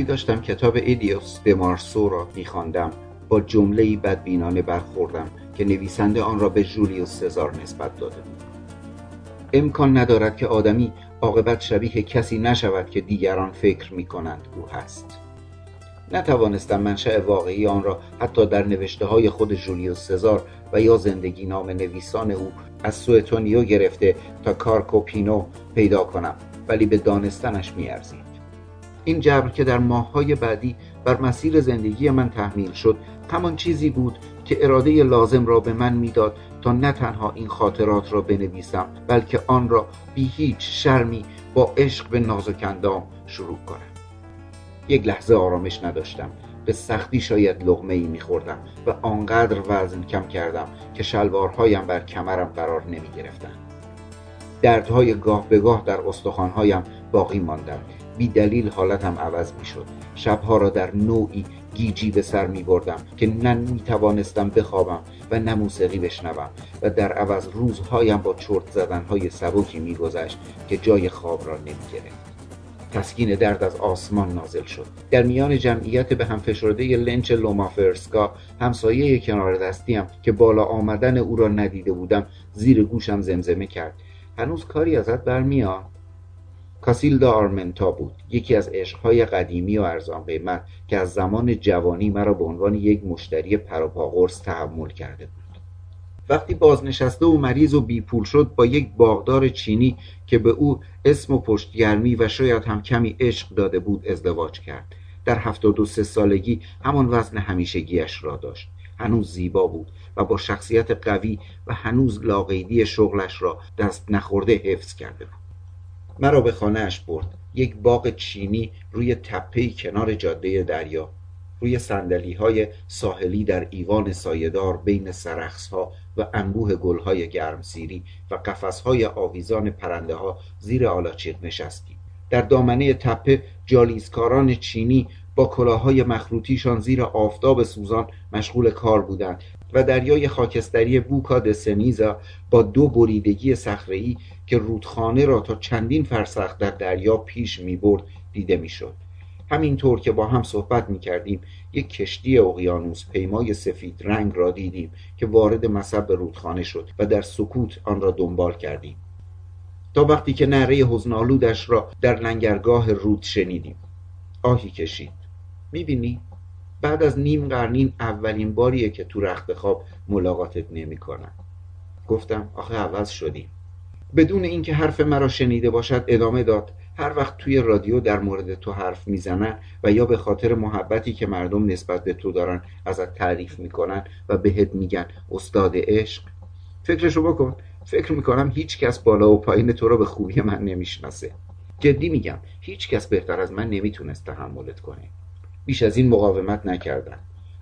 وقتی داشتم کتاب ایدیوس دمارسو را میخواندم با جمله بدبینانه برخوردم که نویسنده آن را به جولیوس سزار نسبت داده بود. امکان ندارد که آدمی عاقبت شبیه کسی نشود که دیگران فکر می کنند او هست. نتوانستم منشأ واقعی آن را حتی در نوشته های خود جولیوس سزار و یا زندگی نام نویسان او از سوئتونیو گرفته تا کارکوپینو پیدا کنم ولی به دانستنش میارزید. این جبر که در ماههای بعدی بر مسیر زندگی من تحمیل شد همان چیزی بود که اراده لازم را به من می‌داد تا نه تنها این خاطرات را بنویسم بلکه آن را بی هیچ شرمی با عشق به نازک اندام شروع کنم یک لحظه آرامش نداشتم به سختی شاید لغمه ای میخوردم و آنقدر وزن کم کردم که شلوارهایم بر کمرم قرار نمی گرفتن. دردهای گاه به گاه در استخوانهایم باقی ماندند بی دلیل حالتم عوض می شد شبها را در نوعی گیجی به سر می بردم که نه می توانستم بخوابم و نه موسیقی بشنوم و در عوض روزهایم با چرت زدنهای سبکی می گذشت که جای خواب را نمی گرفت تسکین درد از آسمان نازل شد. در میان جمعیت به هم فشرده لنچ لومافرسکا همسایه کنار دستیم که بالا آمدن او را ندیده بودم زیر گوشم زمزمه کرد. هنوز کاری ازت برمیاد؟ کاسیلدا آرمنتا بود. یکی از عشقهای قدیمی و ارزان قیمت که از زمان جوانی مرا به عنوان یک مشتری پروپاقرص تحمل کرده بود. وقتی بازنشسته و مریض و بیپول شد با یک باغدار چینی که به او اسم و پشتگرمی و شاید هم کمی عشق داده بود ازدواج کرد. در هفتاد و سه سالگی همان وزن همیشگیش را داشت. هنوز زیبا بود و با شخصیت قوی و هنوز لاقیدی شغلش را دست نخورده حفظ کرده بود. مرا به خانهاش برد. یک باغ چینی روی تپهی کنار جاده دریا. روی سندلی های ساحلی در ایوان سایدار بین سرخص ها و انبوه گل های گرمسیری و قفس های آویزان پرنده ها زیر آلاچیق نشستیم در دامنه تپه جالیزکاران چینی با کلاهای مخروطیشان زیر آفتاب سوزان مشغول کار بودند و دریای خاکستری بوکا سنیزا با دو بریدگی صخره‌ای که رودخانه را تا چندین فرسخ در دریا پیش می برد دیده می‌شد. همینطور که با هم صحبت می کردیم یک کشتی اقیانوس پیمای سفید رنگ را دیدیم که وارد مصب رودخانه شد و در سکوت آن را دنبال کردیم. تا وقتی که نره حزنالودش را در لنگرگاه رود شنیدیم. آهی کشید. می‌بینی؟ بعد از نیم قرنین اولین باریه که تو رخت خواب ملاقاتت نمی‌کنم. گفتم آخه عوض شدیم. بدون اینکه حرف مرا شنیده باشد ادامه داد. هر وقت توی رادیو در مورد تو حرف می‌زنن و یا به خاطر محبتی که مردم نسبت به تو دارن ازت تعریف می‌کنن و بهت میگن استاد عشق فکرشو بکن. فکر می‌کنم هیچ کس بالا و پایین تو رو به خوبی من نمی‌شناسه. جدی میگم هیچ کس بهتر از من نمی‌تونست تحملت کنه. بیش از این مقاومت نکردم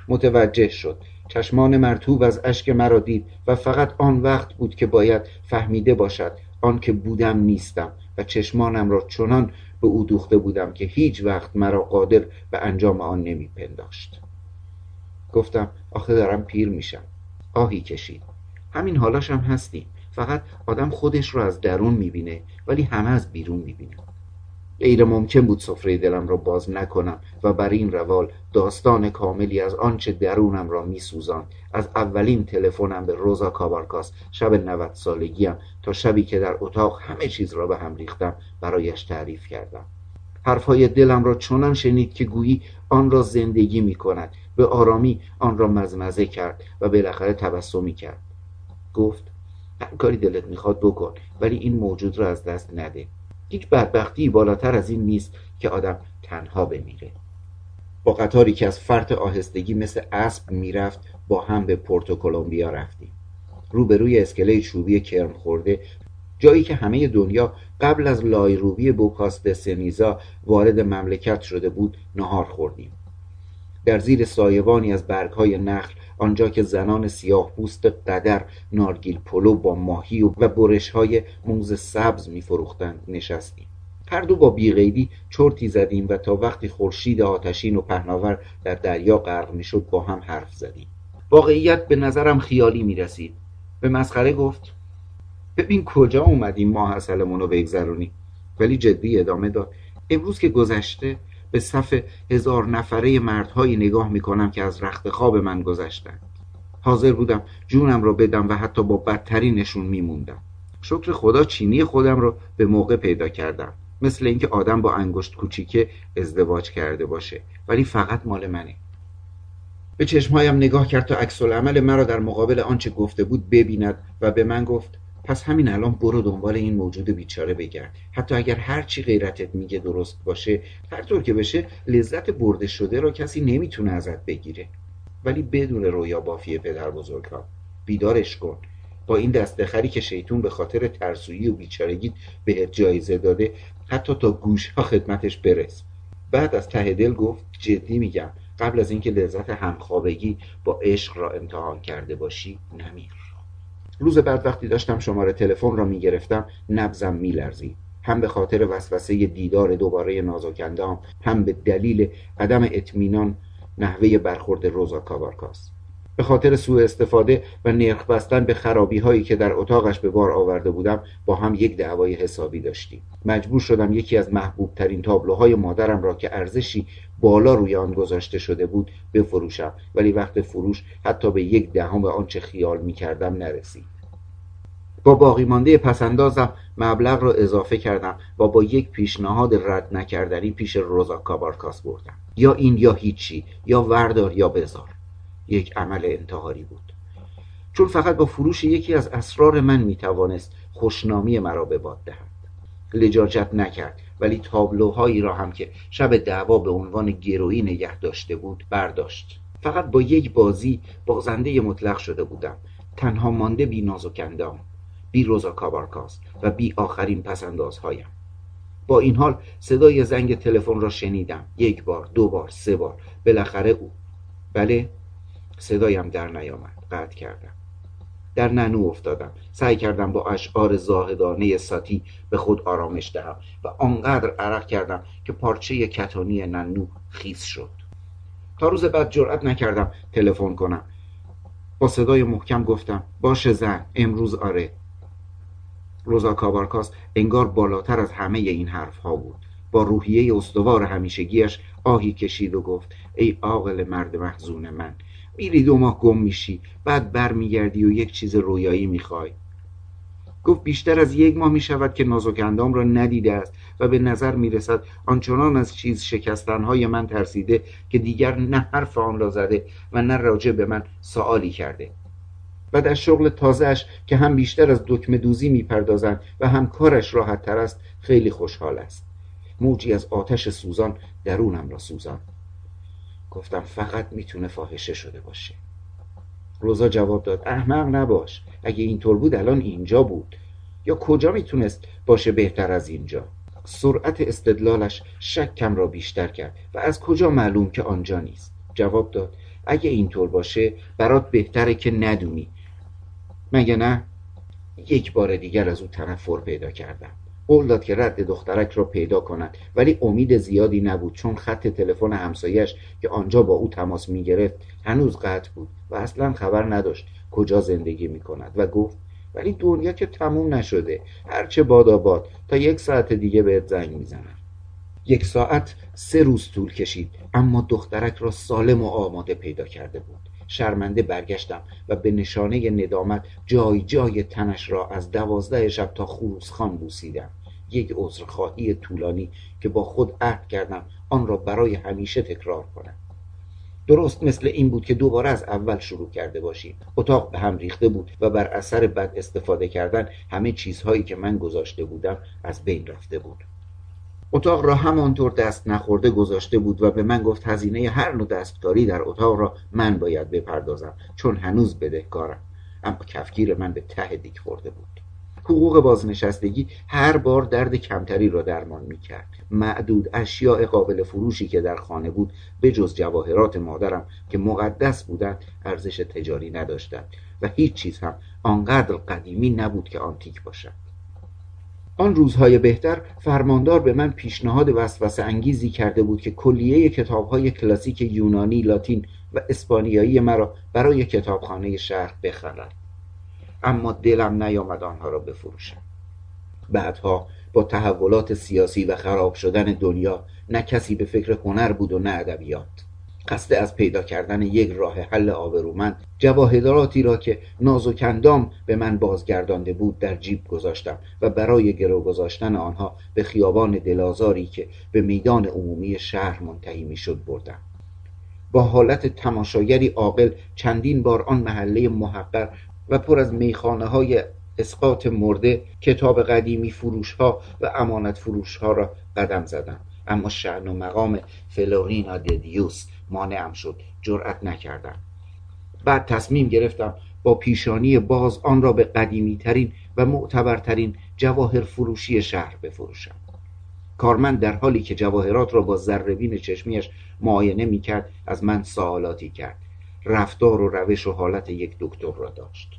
متوجه شد. چشمان مرتوب از اشک مرا دید و فقط آن وقت بود که باید فهمیده باشد آن که بودم نیستم و چشمانم را چنان به او دوخته بودم که هیچ وقت مرا قادر به انجام آن نمیپنداشت. گفتم آخه دارم پیر میشم. آهی کشید. همین حالاشم هستی فقط آدم خودش رو از درون می‌بینه ولی همه از بیرون می‌بینه. غیر ممکن بود سفره دلم را باز نکنم و بر این روال داستان کاملی از آنچه درونم را میسوزان از اولین تلفنم به روزا کابارکاس شب 90 سالگیم تا شبی که در اتاق همه چیز را به هم ریختم برایش تعریف کردم. حرفهای دلم را چنان شنید که گویی آن را زندگی می کند به آرامی آن را مزمزه کرد و بالاخره تبسمی کرد. گفت هر کاری دلت می‌خواد بکن ولی این موجود را از دست نده. هیچ بدبختی بالاتر از این نیست که آدم تنها بمیره. با قطاری که از فرط آهستگی مثل اسب می‌رفت با هم به پورتوکولومبیا رفتیم. روبروی اسکله چوبی کرم خورده جایی که همه دنیا قبل از لایروبی بوکاست سنیزا وارد مملکت شده بود نهار خوردیم. در زیر سایوانی از برگهای نخل آنجا که زنان سیاه پوست قدر نارگیل پلو با ماهی و برش های موز سبز میفروختند نشستیم. هر دو با بیغیبی چرتی زدیم و تا وقتی خورشید آتشین و پهناور در دریا غرق می‌شد با هم حرف زدیم. واقعیت به نظرم خیالی می رسید به مسخره گفت ببین کجا اومدیم ما حسلمون رو بگذرونیم. ولی جدی ادامه داد امروز که گذشته به صف هزار نفره مردهایی نگاه می‌کنم که از رخت خواب من گذشتند. حاضر بودم جونم را بدم و حتی با بدترینشون میموندم. شکر خدا چینی خودم را به موقع پیدا کردم. مثل اینکه آدم با انگشت کوچیکه ازدواج کرده باشه. ولی فقط مال منه. به چشمهایم نگاه کرد تا عکس العمل مرا در مقابل آنچه گفته بود ببیند و به من گفت پس همین الان برو دنبال این موجود بیچاره بگرد. حتی اگر هر چی غیرتت میگه درست باشه هر طور که بشه لذت برده شده را کسی نمی‌تونه ازت بگیره. ولی بدون رویا بافی پدر بزرگها بیدارش کن. با این دستخری که شیطون به خاطر ترسویی و بیچارگیت بهت جایزه داده حتی تا گوش ها خدمتش برس. بعد از ته دل گفت جدی میگم قبل از اینکه لذت همخوابگی با عشق را امتحان کرده باشی نمیر. روز بعد وقتی داشتم شماره تلفن را می‌گرفتم نبزم میلرزید. هم به خاطر وسوسه دیدار دوباره نازکندام هم به دلیل عدم اطمینان نحوه برخورد روزا کابارکاس به خاطر سوء استفاده و نرخ بستن به خرابی هایی که در اتاقش به بار آورده بودم با هم یک دعوای حسابی داشتیم. مجبور شدم یکی از محبوب ترین تابلوهای مادرم را که ارزشی بالا روی آن گذاشته شده بود بفروشم. ولی وقت فروش حتی به یک دهم آنچه خیال می کردم نرسید. با باقی مانده پسندازم مبلغ را اضافه کردم و با یک پیشنهاد رد نکردنی پیش روزا کابارکاس بردم. یا این یا هیچی یا وردار یا بزار. یک عمل انتحاری بود. چون فقط با فروش یکی از اسرار من می‌توانست خوشنامی مرا به باد دهد. لجاجت نکرد ولی تابلوهایی را هم که شب دعوا به عنوان گرویی نگه داشته بود برداشت. فقط با یک بازی بازنده مطلق شده بودم. تنها مانده بی ناز و کندام بی روزا کابارکاس و بی آخرین پسندازهایم. با این حال صدای زنگ تلفن را شنیدم. یک بار دو بار سه بار. بالاخره او. بله؟ صدایم در نیامد. قطع کردم. در ننو افتادم. سعی کردم با اشعار زاهدانه ساتی به خود آرامش دهم و آنقدر عرق کردم که پارچه کتانی ننو خیس شد. تا روز بعد جرأت نکردم تلفن کنم. با صدای محکم گفتم باشه زن امروز آره. روزا کابارکاس انگار بالاتر از همه این حرف ها بود. با روحیه استوار همیشگیش آهی کشید و گفت ای عاقل مرد محزون من میری دو ماه گم میشی. بعد برمیگردی و یک چیز رویایی می‌خوای. گفت بیشتر از یک ماه می‌شود که نازک اندام را ندیده است و به نظر می‌رسد آنچنان از چیز شکستنهای من ترسیده که دیگر نه حرف آن را زده و نه راجع به من سوالی کرده. و در شغل تازهش که هم بیشتر از دکمه دوزی می‌پردازند و هم کارش راحت تر است خیلی خوشحال است. موجی از آتش سوزان درونم را سوزان گفتم فقط می‌تونه فاحشه شده باشه. روزا جواب داد احمق نباش. اگه اینطور بود الان اینجا بود. یا کجا می‌تونست باشه بهتر از اینجا؟ سرعت استدلالش شکم را بیشتر کرد. و از کجا معلوم که آنجا نیست؟ جواب داد اگه اینطور باشه برات بهتره که ندونی. مگه نه؟ یک بار دیگر از او تنفر پیدا کردم. قول داد که رد دخترک را پیدا کند. ولی امید زیادی نبود چون خط تلفن همسایش که آنجا با او تماس می گرفت هنوز قطع بود و اصلا خبر نداشت کجا زندگی می کند و گفت ولی دنیا که تموم نشده هرچه باد آباد تا یک ساعت دیگه بهت زنگ می‌زنم. یک ساعت سه روز طول کشید اما دخترک را سالم و آماده پیدا کرده بود. شرمنده برگشتم و به نشانه ندامت جای جای تنش را از دوازده شب تا خان بوسیدم. یک عذرخواهی طولانی که با خود عهد کردم آن را برای همیشه تکرار کنم. درست مثل این بود که دوباره از اول شروع کرده باشیم. اتاق به هم ریخته بود و بر اثر بد استفاده کردن همه چیزهایی که من گذاشته بودم از بین رفته بود. اتاق را همانطور دست نخورده گذاشته بود و به من گفت هزینه هر نوع دستکاری در اتاق را من باید بپردازم چون هنوز بدهکارم. اما کفگیر من به ته دیگ خورده بود. حقوق بازنشستگی هر بار درد کمتری را درمان می کرد معدود اشیاء قابل فروشی که در خانه بود به جز جواهرات مادرم که مقدس بودند ارزش تجاری نداشتند و هیچ چیز هم آنقدر قدیمی نبود که آنتیک باشد. آن روزهای بهتر فرماندار به من پیشنهاد وسوسه انگیزی کرده بود که کلیه کتابهای کلاسیک یونانی، لاتین و اسپانیایی مرا برای کتابخانه شهر بخرد. اما دلم نیامد آنها را بفروشم. بعدها با تحولات سیاسی و خراب شدن دنیا نه کسی به فکر هنر بود و نه ادبیات. قصد از پیدا کردن یک راه حل آبرومند جواهراتی را که نازکندام به من بازگردانده بود در جیب گذاشتم و برای گرو گذاشتن آنها به خیابان دلازاری که به میدان عمومی شهر منتهی می‌شد بردم. با حالت تماشاگری عاقل چندین بار آن محله محقر و پر از میخانه های اسقاط مرده کتاب قدیمی فروش ها و امانت فروش ها را قدم زدم اما شعن و مقام فلورینا ددیوس مانعم شد جرأت نکردم بعد تصمیم گرفتم با پیشانی باز آن را به قدیمی ترین و معتبرترین جواهر فروشی شهر بفروشم. کارمند در حالی که جواهرات را با ذربین چشمیش معاینه می‌کرد از من سوالاتی کرد. رفتار و روش و حالت یک دکتر را داشت.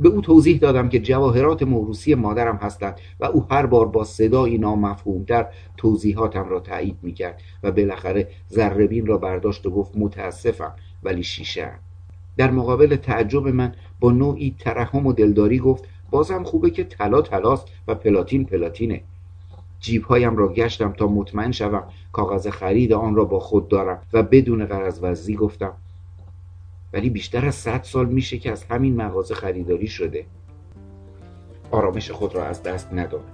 به او توضیح دادم که جواهرات موروسی مادرم هستند و او هر بار با صدایی نامفهومتر توضیحاتم را تایید می‌کرد و بالاخره ذربین را برداشت و گفت متاسفم ولی شیشه در مقابل تعجب من با نوعی ترحم و دلداری گفت بازم خوبه که طلا طلاست و پلاتین پلاتینه. جیبهایم را گشتم تا مطمئن شوم کاغذ خرید آن را با خود دارم و بدون قرض گفتم ولی بیشتر از صد سال میشه که از همین مغازه خریداری شده. آرامش خود را از دست نداد.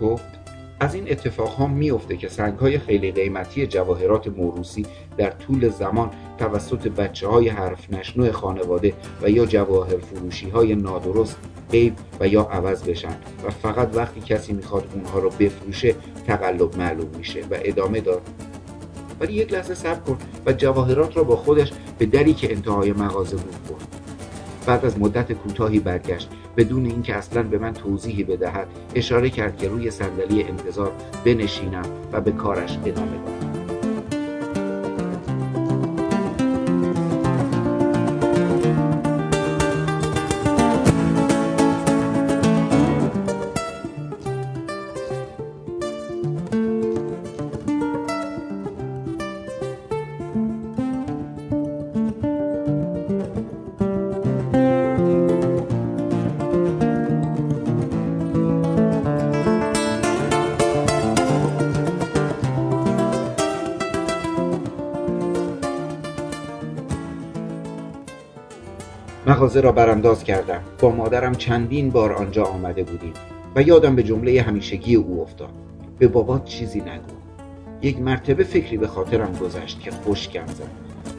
گفت از این اتفاق ها میفته که سنگ های خیلی قیمتی جواهرات موروسی در طول زمان توسط بچه های حرف نشنو خانواده و یا جواهر فروشی های نادرست قیب و یا عوض بشن و فقط وقتی کسی می‌خواد اونها رو بفروشه تقلب معلوم میشه و ادامه داد. ولی یک لحظه صبر کن و جواهرات را با خودش به دری که انتهای مغازه بود برد. بعد از مدت کوتاهی برگشت بدون اینکه اصلا به من توضیحی بدهد اشاره کرد که روی صندلی انتظار بنشینم و به کارش ادامه داد. مغازه را برانداز کردم. با مادرم چندین بار آنجا آمده بودیم و یادم به جمله همیشگی او افتاد. به بابات چیزی نگو. یک مرتبه فکری به خاطرم گذشت که خوشکم زد.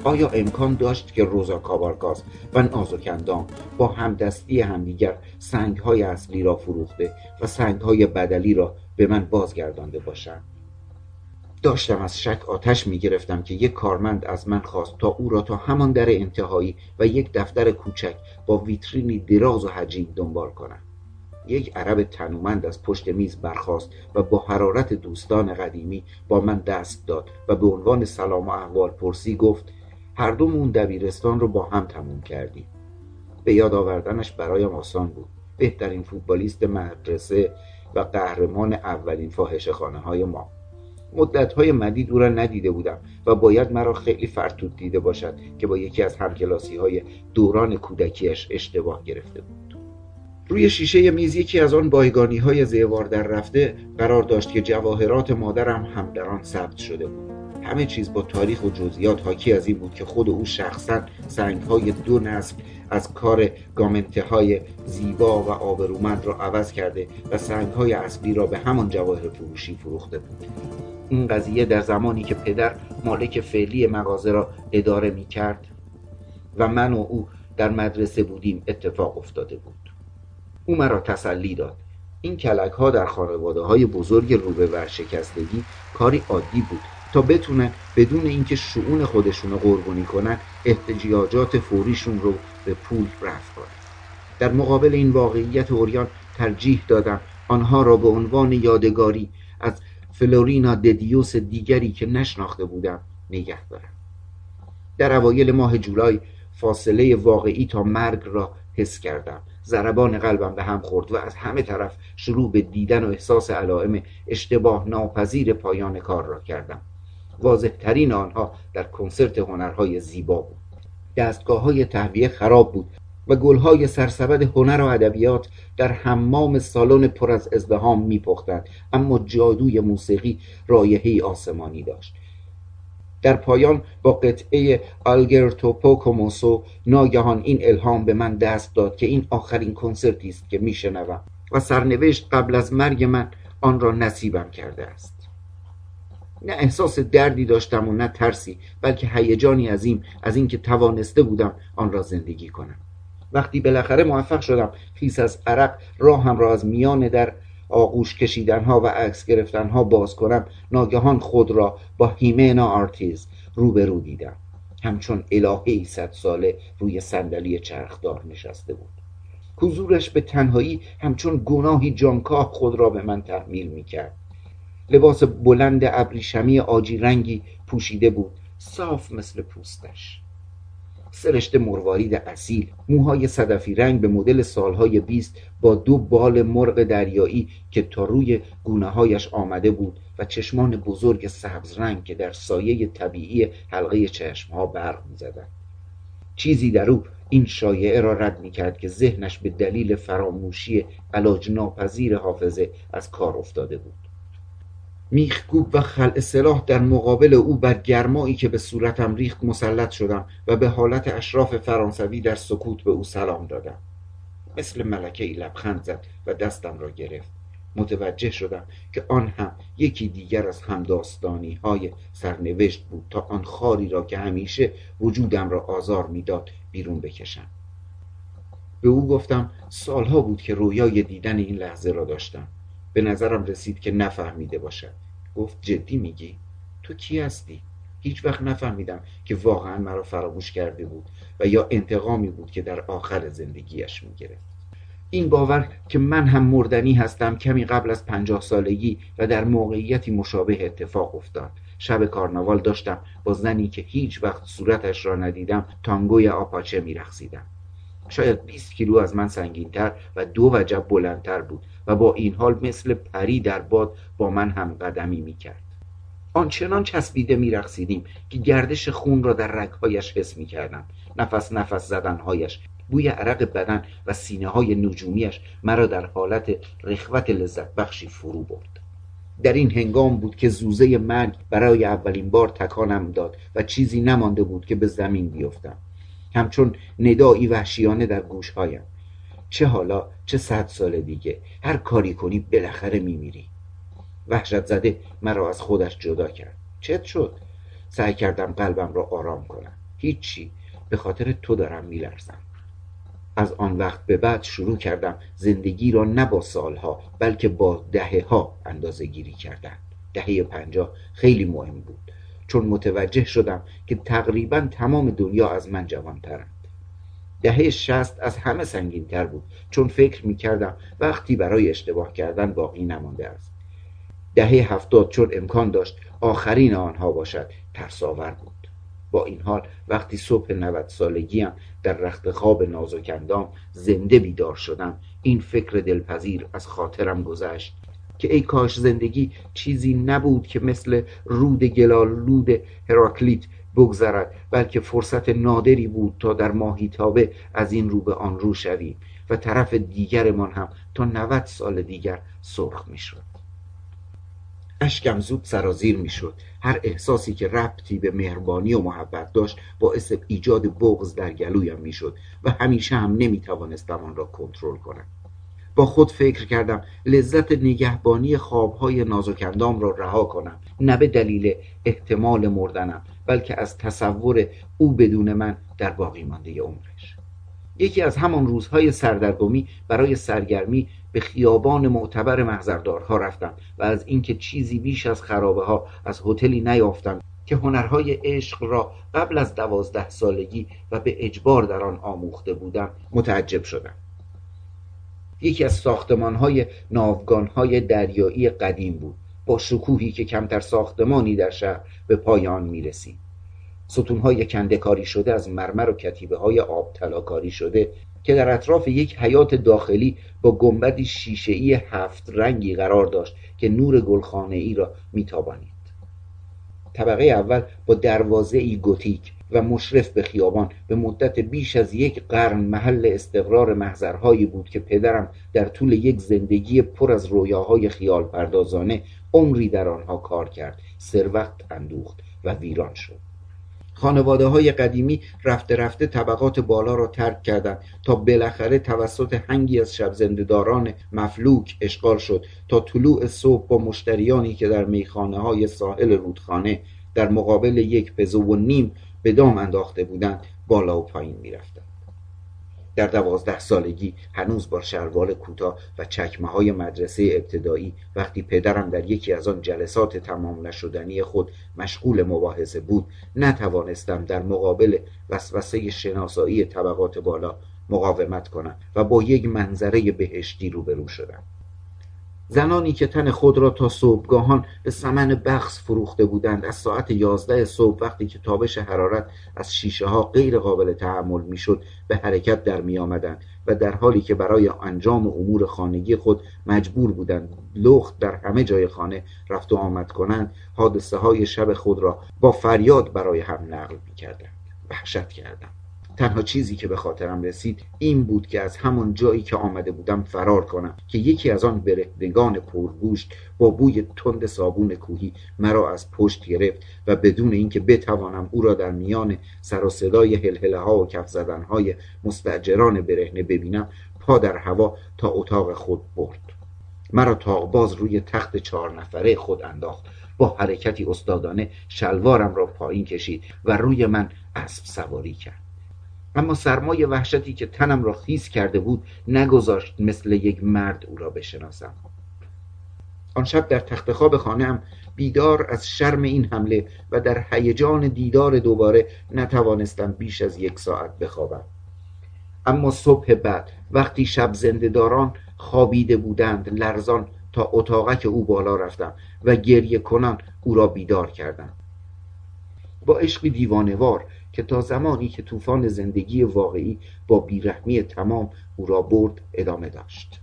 آیا امکان داشت که روزا کابارگاز و نازکندام با همدستی همدیگر سنگهای اصلی را فروخته و سنگهای بدلی را به من بازگردانده باشند؟ داشتم از شک آتش می گرفتم که یک کارمند از من خواست تا او را تا همان در انتهایی و یک دفتر کوچک با ویترینی دراز و حجیم دنبال کنم. یک عرب تنومند از پشت میز برخاست و با حرارت دوستان قدیمی با من دست داد و به عنوان سلام و احوال پرسی گفت هر دومون دبیرستان رو با هم تموم کردیم. به یاد آوردنش برایم آسان بود. بهترین فوتبالیست مدرسه و قهرمان اولین فاحشه خانه های ما. های مدید او را ندیده بودم و باید مرا خیلی فرتود دیده باشد که با یکی از همکلاسی های دوران کودکیش اشتباه گرفته بود. روی شیشه میز یکی از آن بایگانی های زیوار در رفته قرار داشت که جواهرات مادرم هم در آن ثبت شده بود. همه چیز با تاریخ و جزئیات حاکی از این بود که خود او شخصا سنگ های دو نسل از کار گامنته های زیبا و آبرومند را عوض کرده و سنگ های اصلی را به همان جواهر فروشی فروخته بود. این قضیه در زمانی که پدر مالک فعلی مغازه را اداره می کرد و من و او در مدرسه بودیم اتفاق افتاده بود. او مرا تسلی داد. این کلک ها در خانواده های بزرگ روبه ورشکستگی کاری عادی بود تا بتونن بدون اینکه شعون خودشون رو قربانی کنن احتجاجات فوریشون رو به پول رفت کنن در مقابل این واقعیت اوریان ترجیح دادم آنها را به عنوان یادگاری از فلورینا ددیوس دیگری که نشناخته بودم نگه دارم در اوایل ماه جولای فاصله واقعی تا مرگ را حس کردم. ضربان قلبم به هم خورد و از همه طرف شروع به دیدن و احساس علائم اشتباه ناپذیر پایان کار را کردم. واضح ترین آنها در کنسرت هنرهای زیبا بود. دستگاه های تهویه خراب بود و گلهای سرسبد هنر و ادبیات در حمام سالن پر از ازدهام میپختند اما جادوی موسیقی رایحه آسمانی داشت. در پایان با قطعه آلگرتو پوکوموسو ناگهان این الهام به من دست داد که این آخرین کنسرتی است که میشنوم و سرنوشت قبل از مرگ من آن را نصیبم کرده است. نه احساس دردی داشتم و نه ترسی بلکه هیجانی عظیم از اینکه توانسته بودم آن را زندگی کنم. وقتی بالاخره موفق شدم خیس از عرق راهم را از میان در آغوش کشیدنها و عکس گرفتنها باز کنم ناگهان خود را با هیمنا آرتیز روبرو دیدم. همچون الهه صد ساله روی صندلی چرخدار نشسته بود. حضورش به تنهایی همچون گناهی جانکاه خود را به من تحمیل می‌کرد. لباس بلند ابریشمی آجی رنگی پوشیده بود صاف مثل پوستش. سرشت مروارید اصیل موهای صدفی رنگ به مدل سالهای بیست با دو بال مرغ دریایی که تا روی گونه هایش آمده بود و چشمان بزرگ سبز رنگ که در سایه طبیعی حلقه چشمها برق می‌زدند. چیزی در او این شایعه را رد می کرد که ذهنش به دلیل فراموشی علاج ناپذیر حافظه از کار افتاده بود. میخکوب و خلع سلاح در مقابل او بر گرمایی که به صورتم ریخت مسلط شدم و به حالت اشراف فرانسوی در سکوت به او سلام دادم. مثل ملکه ای لبخند زد و دستم را گرفت. متوجه شدم که آن هم یکی دیگر از همداستانی های سرنوشت بود تا آن خاری را که همیشه وجودم را آزار می‌داد بیرون بکشم. به او گفتم سالها بود که رویای دیدن این لحظه را داشتم. به نظرم رسید که نفهمیده باشد. گفت جدی میگی؟ تو کی هستی؟ هیچ وقت نفهمیدم که واقعا مرا فراموش کرده بود و یا انتقامی بود که در آخر زندگیش می‌گرفت. این باور که من هم مردنی هستم کمی قبل از پنجاه سالگی و در موقعیتی مشابه اتفاق افتاد. شب کارناوال داشتم با زنی که هیچ وقت صورتش را ندیدم تانگوی آپاچه میرقصیدم. شاید 20 کیلو از من سنگینتر و دو وجب بلندتر بود. و با این حال مثل پری در باد با من هم قدمی می‌کرد. آنچنان چسبیده میرقصیدیم که گردش خون را در رگهایش حس می‌کردم. نفس نفس زدنهایش بوی عرق بدن و سینه های نجومیش مرا در حالت رخوت لذت بخشی فرو برد. در این هنگام بود که زوزه مرگ برای اولین بار تکانم داد و چیزی نمانده بود که به زمین بیفتم. همچون ندایی وحشیانه در گوشهایم. چه حالا چه صد سال دیگه. هر کاری کنی بالاخره میمیری. وحشت زده مرا از خودش جدا کرد. چت شد. سعی کردم قلبم را آرام کنم. هیچی. به خاطر تو دارم میلرزم. از آن وقت به بعد شروع کردم زندگی را نه با سالها بلکه با دهه ها اندازه گیری کردن. دهه پنجاه خیلی مهم بود. چون متوجه شدم که تقریبا تمام دنیا از من جوانترند دهه شست از همه سنگین تر بود. چون فکر می کردم وقتی برای اشتباه کردن باقی نمانده است. دهه هفتاد چون امکان داشت آخرین آنها باشد ترساور بود. با این حال وقتی صبح نود سالگیم در رخت خواب نازکندام زنده بیدار شدم این فکر دلپذیر از خاطرم گذشت که ای کاش زندگی چیزی نبود که مثل رود گلالود هراکلیت بگذرد بلکه فرصت نادری بود تا در ماهیتابه از این رو به آن رو شویم و طرف دیگرمان هم تا نود سال دیگر سرخ می‌شد. اشکم زود سرازیر می‌شد. هر احساسی که ربطی به مهربانی و محبت داشت باعث ایجاد بغض در گلویم می‌شد و همیشه هم نمی‌توانستم آن را کنترل کنم. با خود فکر کردم لذت نگهبانی خوابهای نازکندام را رها کنم. نه به دلیل احتمال مردنم بلکه از تصور او بدون من در باقی مانده عمرش. یکی از همان روزهای سردرگمی برای سرگرمی به خیابان معتبر محضردارها رفتم و از اینکه چیزی بیش از خرابه ها از هتلی نیافتم که هنرهای عشق را قبل از دوازده سالگی و به اجبار در آن آموخته بودم متعجب شدم. یکی از ساختمانهای ناوگانهای دریایی قدیم بود. با شکوهی که کمتر ساختمانی در شهر به پایان می رسید ستونهای کندکاری شده از مرمر و کتیبه های آب کاری شده که در اطراف یک حیات داخلی با گنبدی شیشهای هفت رنگی قرار داشت که نور گلخانه ای را میتابانید. طبقه اول با دروازه ای گوتیک و مشرف به خیابان. به مدت بیش از یک قرن محل استقرار محضرهایی بود که پدرم در طول یک زندگی پر از رویاهای خیال پردازانه عمری در آنها کار کرد. ثروت اندوخت و ویران شد. خانواده های قدیمی رفته رفته طبقات بالا را ترک کردند تا بالاخره توسط هنگی از شب زندهداران مفلوک اشغال شد تا طلوع صبح با مشتریانی که در میخانه های ساحل رودخانه در مقابل یک پزو و نیم به دام انداخته بودند بالا و پایین می‌رفتند. در دوازده سالگی هنوز با شلوار کوتاه و چکمه های مدرسه ابتدایی وقتی پدرم در یکی از آن جلسات تمام نشدنی خود مشغول مباحثه بود نتوانستم در مقابل وسوسه شناسایی طبقات بالا مقاومت کنم و با یک منظره بهشتی روبرو شدم. زنانی که تن خود را تا صبحگاهان به سمن بخص فروخته بودند از ساعت یازده صبح وقتی که تابش حرارت از شیشه ها غیر قابل تحمل می‌شد به حرکت در می آمدند و در حالی که برای انجام امور خانگی خود مجبور بودند لخت در همه جای خانه رفت و آمد کنند حادثه های شب خود را با فریاد برای هم نقل می کردند وحشت کردم تنها چیزی که به خاطرم رسید این بود که از همان جایی که آمده بودم فرار کنم که یکی از آن برهنگان پرگوشت با بوی تند صابون کوهی مرا از پشت گرفت و بدون اینکه بتوانم او را در میان سر و صدای هلهله ها و کف زدن های مستجران برهنه ببینم پا در هوا تا اتاق خود برد. مرا باز روی تخت چهار نفره خود انداخت. با حرکتی استادانه شلوارم را پایین کشید و روی من اسب سواری کرد. اما سرمای وحشتی که تنم را خیز کرده بود نگذاشت مثل یک مرد او را بشناسم. آن شب در تخت خواب خانهام بیدار از شرم این حمله و در هیجان دیدار دوباره نتوانستم بیش از یک ساعت بخوابم. اما صبح بعد وقتی شب زندهداران خوابیده بودند لرزان تا اتاقک او بالا رفتم و گریه کنان او را بیدار کردم. با عشقی دیوانوار که تا زمانی که طوفان زندگی واقعی با بیرحمی تمام او را برد ادامه داشت.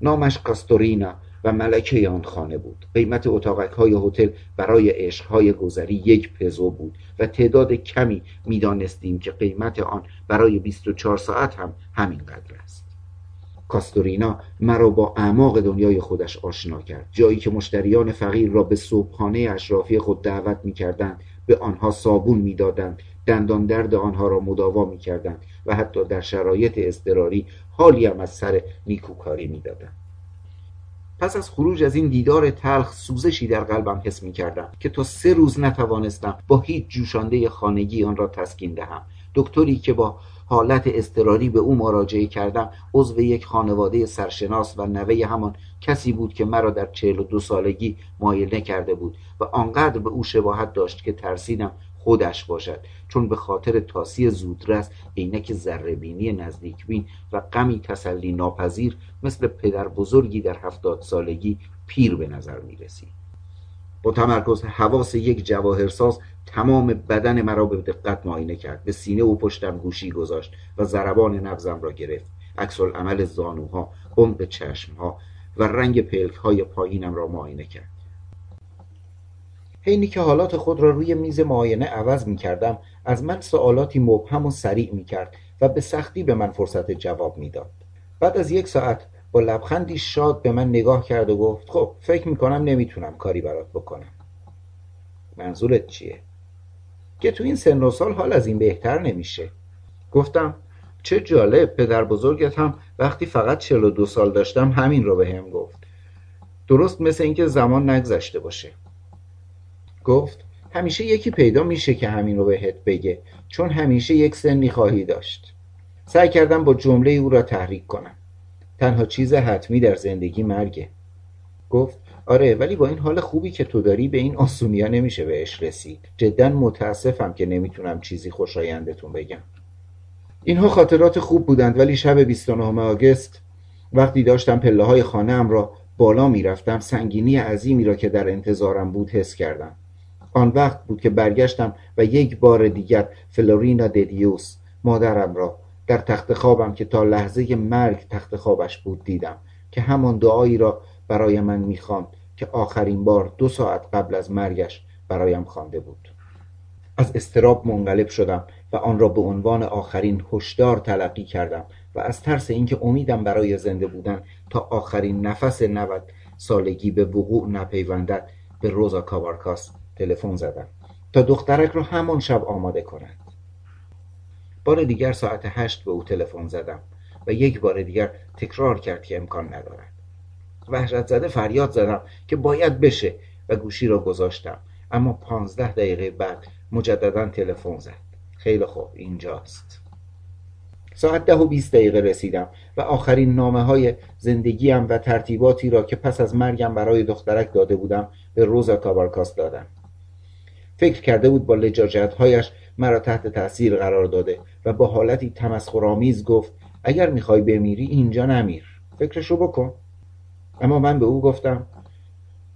نامش کاستورینا و ملکه آن خانه بود. قیمت اتاقک های هتل برای عشق های گذری یک پزو بود و تعداد کمی می‌دانستیم که قیمت آن برای 24 ساعت هم همینقدر است. کاستورینا مرا با اعماق دنیای خودش آشنا کرد. جایی که مشتریان فقیر را به صبحانه اشرافی خود دعوت می‌کردند به آنها صابون می‌دادند دندان درد آنها را مداوا می کردند و حتی در شرایط اضطراری حالی هم از سر نیکوکاری می دادند. پس از خروج از این دیدار تلخ سوزشی در قلبم حس می کردم که تا سه روز نتوانستم با هیچ جوشانده خانگی آن را تسکین دهم دکتری که با حالت اضطراری به او مراجعه کردم. عضو یک خانواده سرشناس و نوه همان کسی بود که مرا در چهل و دو سالگی مایل کرده بود و آنقدر به او شباهت داشت که ترسیدم خودش باشد. چون به خاطر تاسی زودرس عینک ذرهبینی نزدیکبین و غمی تسلی ناپذیر مثل پدر بزرگی در هفتاد سالگی پیر به نظر می رسید با تمرکز حواس یک جواهرساز تمام بدن مرا به دقت معاینه کرد به سینه و پشتم گوشی گذاشت و ضربان نبزم را گرفت عکس عمل زانوها عمق چشمها و رنگ پلک های پایینم را معاینه کرد حینی که حالات خود را روی میز معاینه عوض می کردم از من سوالاتی مبهم و سریع می کرد و به سختی به من فرصت جواب می‌داد. بعد از یک ساعت با لبخندی شاد به من نگاه کرد و گفت خب فکر می کنم نمی‌تونم کاری برات بکنم منظورت چیه؟ که تو این سن و سال حال از این بهتر نمیشه. گفتم چه جالب پدر بزرگت هم وقتی فقط 42 سال داشتم همین رو به هم گفت. درست مثل اینکه زمان نگذشته باشه. گفت همیشه یکی پیدا میشه که همین رو بهت بگه چون همیشه یک سنی خواهی داشت. سعی کردم با جمله او را تحریک کنم. تنها چیز حتمی در زندگی مرگه. گفت آره ولی با این حال خوبی که تو داری به این آسونیا نمیشه بهش رسید. جدا متاسفم که نمی‌تونم چیزی خوشایندتون بگم. اینها خاطرات خوب بودند ولی شب 29 آگست وقتی داشتم پله های خانه را بالا می‌رفتم سنگینی عظیمی را که در انتظارم بود حس کردم. آن وقت بود که برگشتم و یک بار دیگر فلورینا ددیوس مادرم را در تخت خوابم که تا لحظه مرگ تخت خوابش بود دیدم که همان دعایی را برای من می‌خواند که آخرین بار دو ساعت قبل از مرگش برایم خوانده بود. از استراب منقلب شدم و آن را به عنوان آخرین هشدار تلقی کردم و از ترس اینکه امیدم برای زنده بودن تا آخرین نفس نود سالگی به وقوع نپیوندد به روزا کابارکاس تلفن زدم تا دخترک را همان شب آماده کند. بار دیگر ساعت هشت به او تلفن زدم و یک بار دیگر تکرار کرد که امکان ندارد. وحشت زده فریاد زدم که باید بشه و گوشی را گذاشتم. اما پانزده دقیقه بعد مجددا تلفن زد. خیلی خوب اینجاست. ساعت ده و بیست دقیقه رسیدم و آخرین نامه های زندگیم و ترتیباتی را که پس از مرگم برای دخترک داده بودم به روزا کابارکاس دادم. فکر کرده بود با هایش مرا تحت تاثیر قرار داده و با حالتی تمسخرآمیز گفت اگر می‌خوای بمیری اینجا نمیر. فکرشو بکن. اما من به او گفتم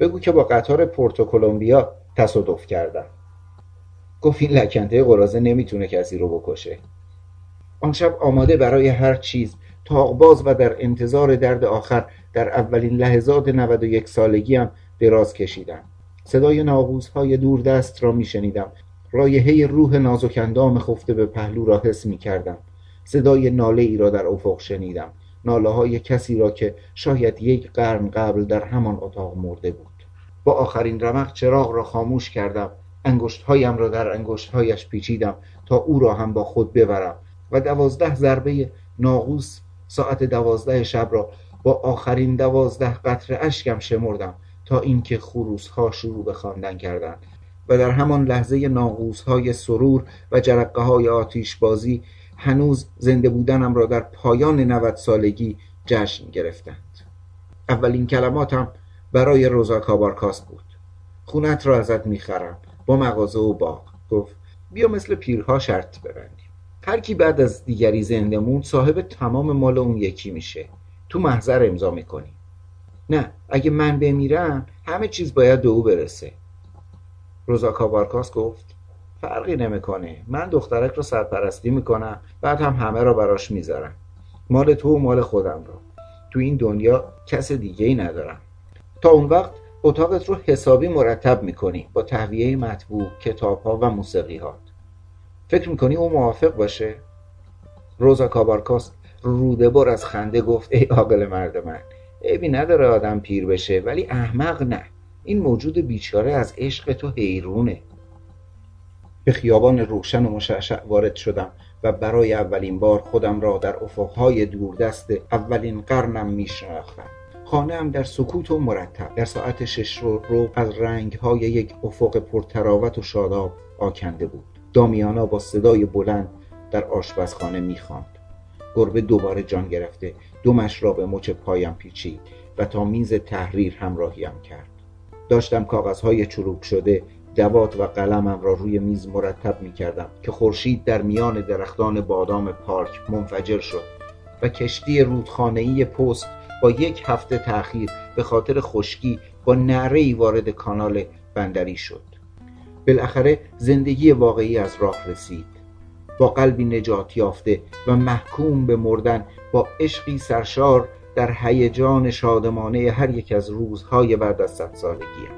بگو که با قطار پورتوکولومبیا تصادف کردم. گفت این لکنته قرازه نمی‌تونه کسی رو بکشه. آن شب آماده برای هر چیز تاغباز و در انتظار درد آخر در اولین لحظات 91 سالگیم دراز کشیدم. صدای دور دست را میشنیدم. رایحه روح نازکندام خفته به پهلو را حس می کردم صدای ناله ای را در افق شنیدم. ناله های کسی را که شاید یک قرن قبل در همان اتاق مرده بود. با آخرین رمق چراغ را خاموش کردم. هایم را در انگشتهایش پیچیدم تا او را هم با خود ببرم و دوازده ضربه ناقوس ساعت دوازده شب را با آخرین دوازده قطر اشکم شمردم تا اینکه خروس ها شروع به خواندن کردند و در همان لحظه ناقوس های سرور و جرقه های آتیش بازی هنوز زنده بودنم را در پایان نوت سالگی جشن گرفتند. اولین کلماتم برای روزا کابارکاست بود. خونت را ازت می‌خرم. با مغازه و باغ. گفت بیا مثل پیرها شرط ببندیم. هر کی بعد از دیگری زنده موند صاحب تمام مال اون یکی میشه. تو محضر امضا می‌کنی. نه اگه من بمیرم همه چیز باید به او برسه. روزا کابارکاس گفت فرقی نمی‌کنه. من دخترک رو سرپرستی می‌کنم بعد هم همه را براش می‌ذارم. مال تو و مال خودم رو. تو این دنیا کس دیگه ای ندارم. تا اون وقت اتاقت رو حسابی مرتب می‌کنی با تهویه مطبوع کتاب ها و موسیقی ها فکر می‌کنی او موافق باشه؟ روزا کابارکاس روده بر از خنده گفت ای عاقل مرد من عیبی نداره آدم پیر بشه ولی احمق نه. این موجود بیچاره از عشق تو حیرونه. به خیابان روشن و مشعشع وارد شدم و برای اولین بار خودم را در افقهای دوردست اولین قرنم میشناختم خانه هم در سکوت و مرتب. در ساعت شش رو, رو از رنگهای یک افق پرتراوت و شاداب آکنده بود. دامیانا با صدای بلند در آشپزخانه می‌خواند گربه دوباره جان گرفته دومش را به مچ پایم پیچید و تا میز تحریر همراهیم کرد. داشتم کاغذهای چروک شده دوات و قلمم را روی میز مرتب می کردم که خورشید در میان درختان بادام پارک منفجر شد و کشتی رودخانه‌ای پست با یک هفته تأخیر به خاطر خشکی با نعره وارد کانال بندری شد. بالاخره زندگی واقعی از راه رسید. با قلبی نجات یافته و محکوم به مردن با عشقی سرشار در هیجان شادمانه هر یک از روزهای بعد از صد سالگیم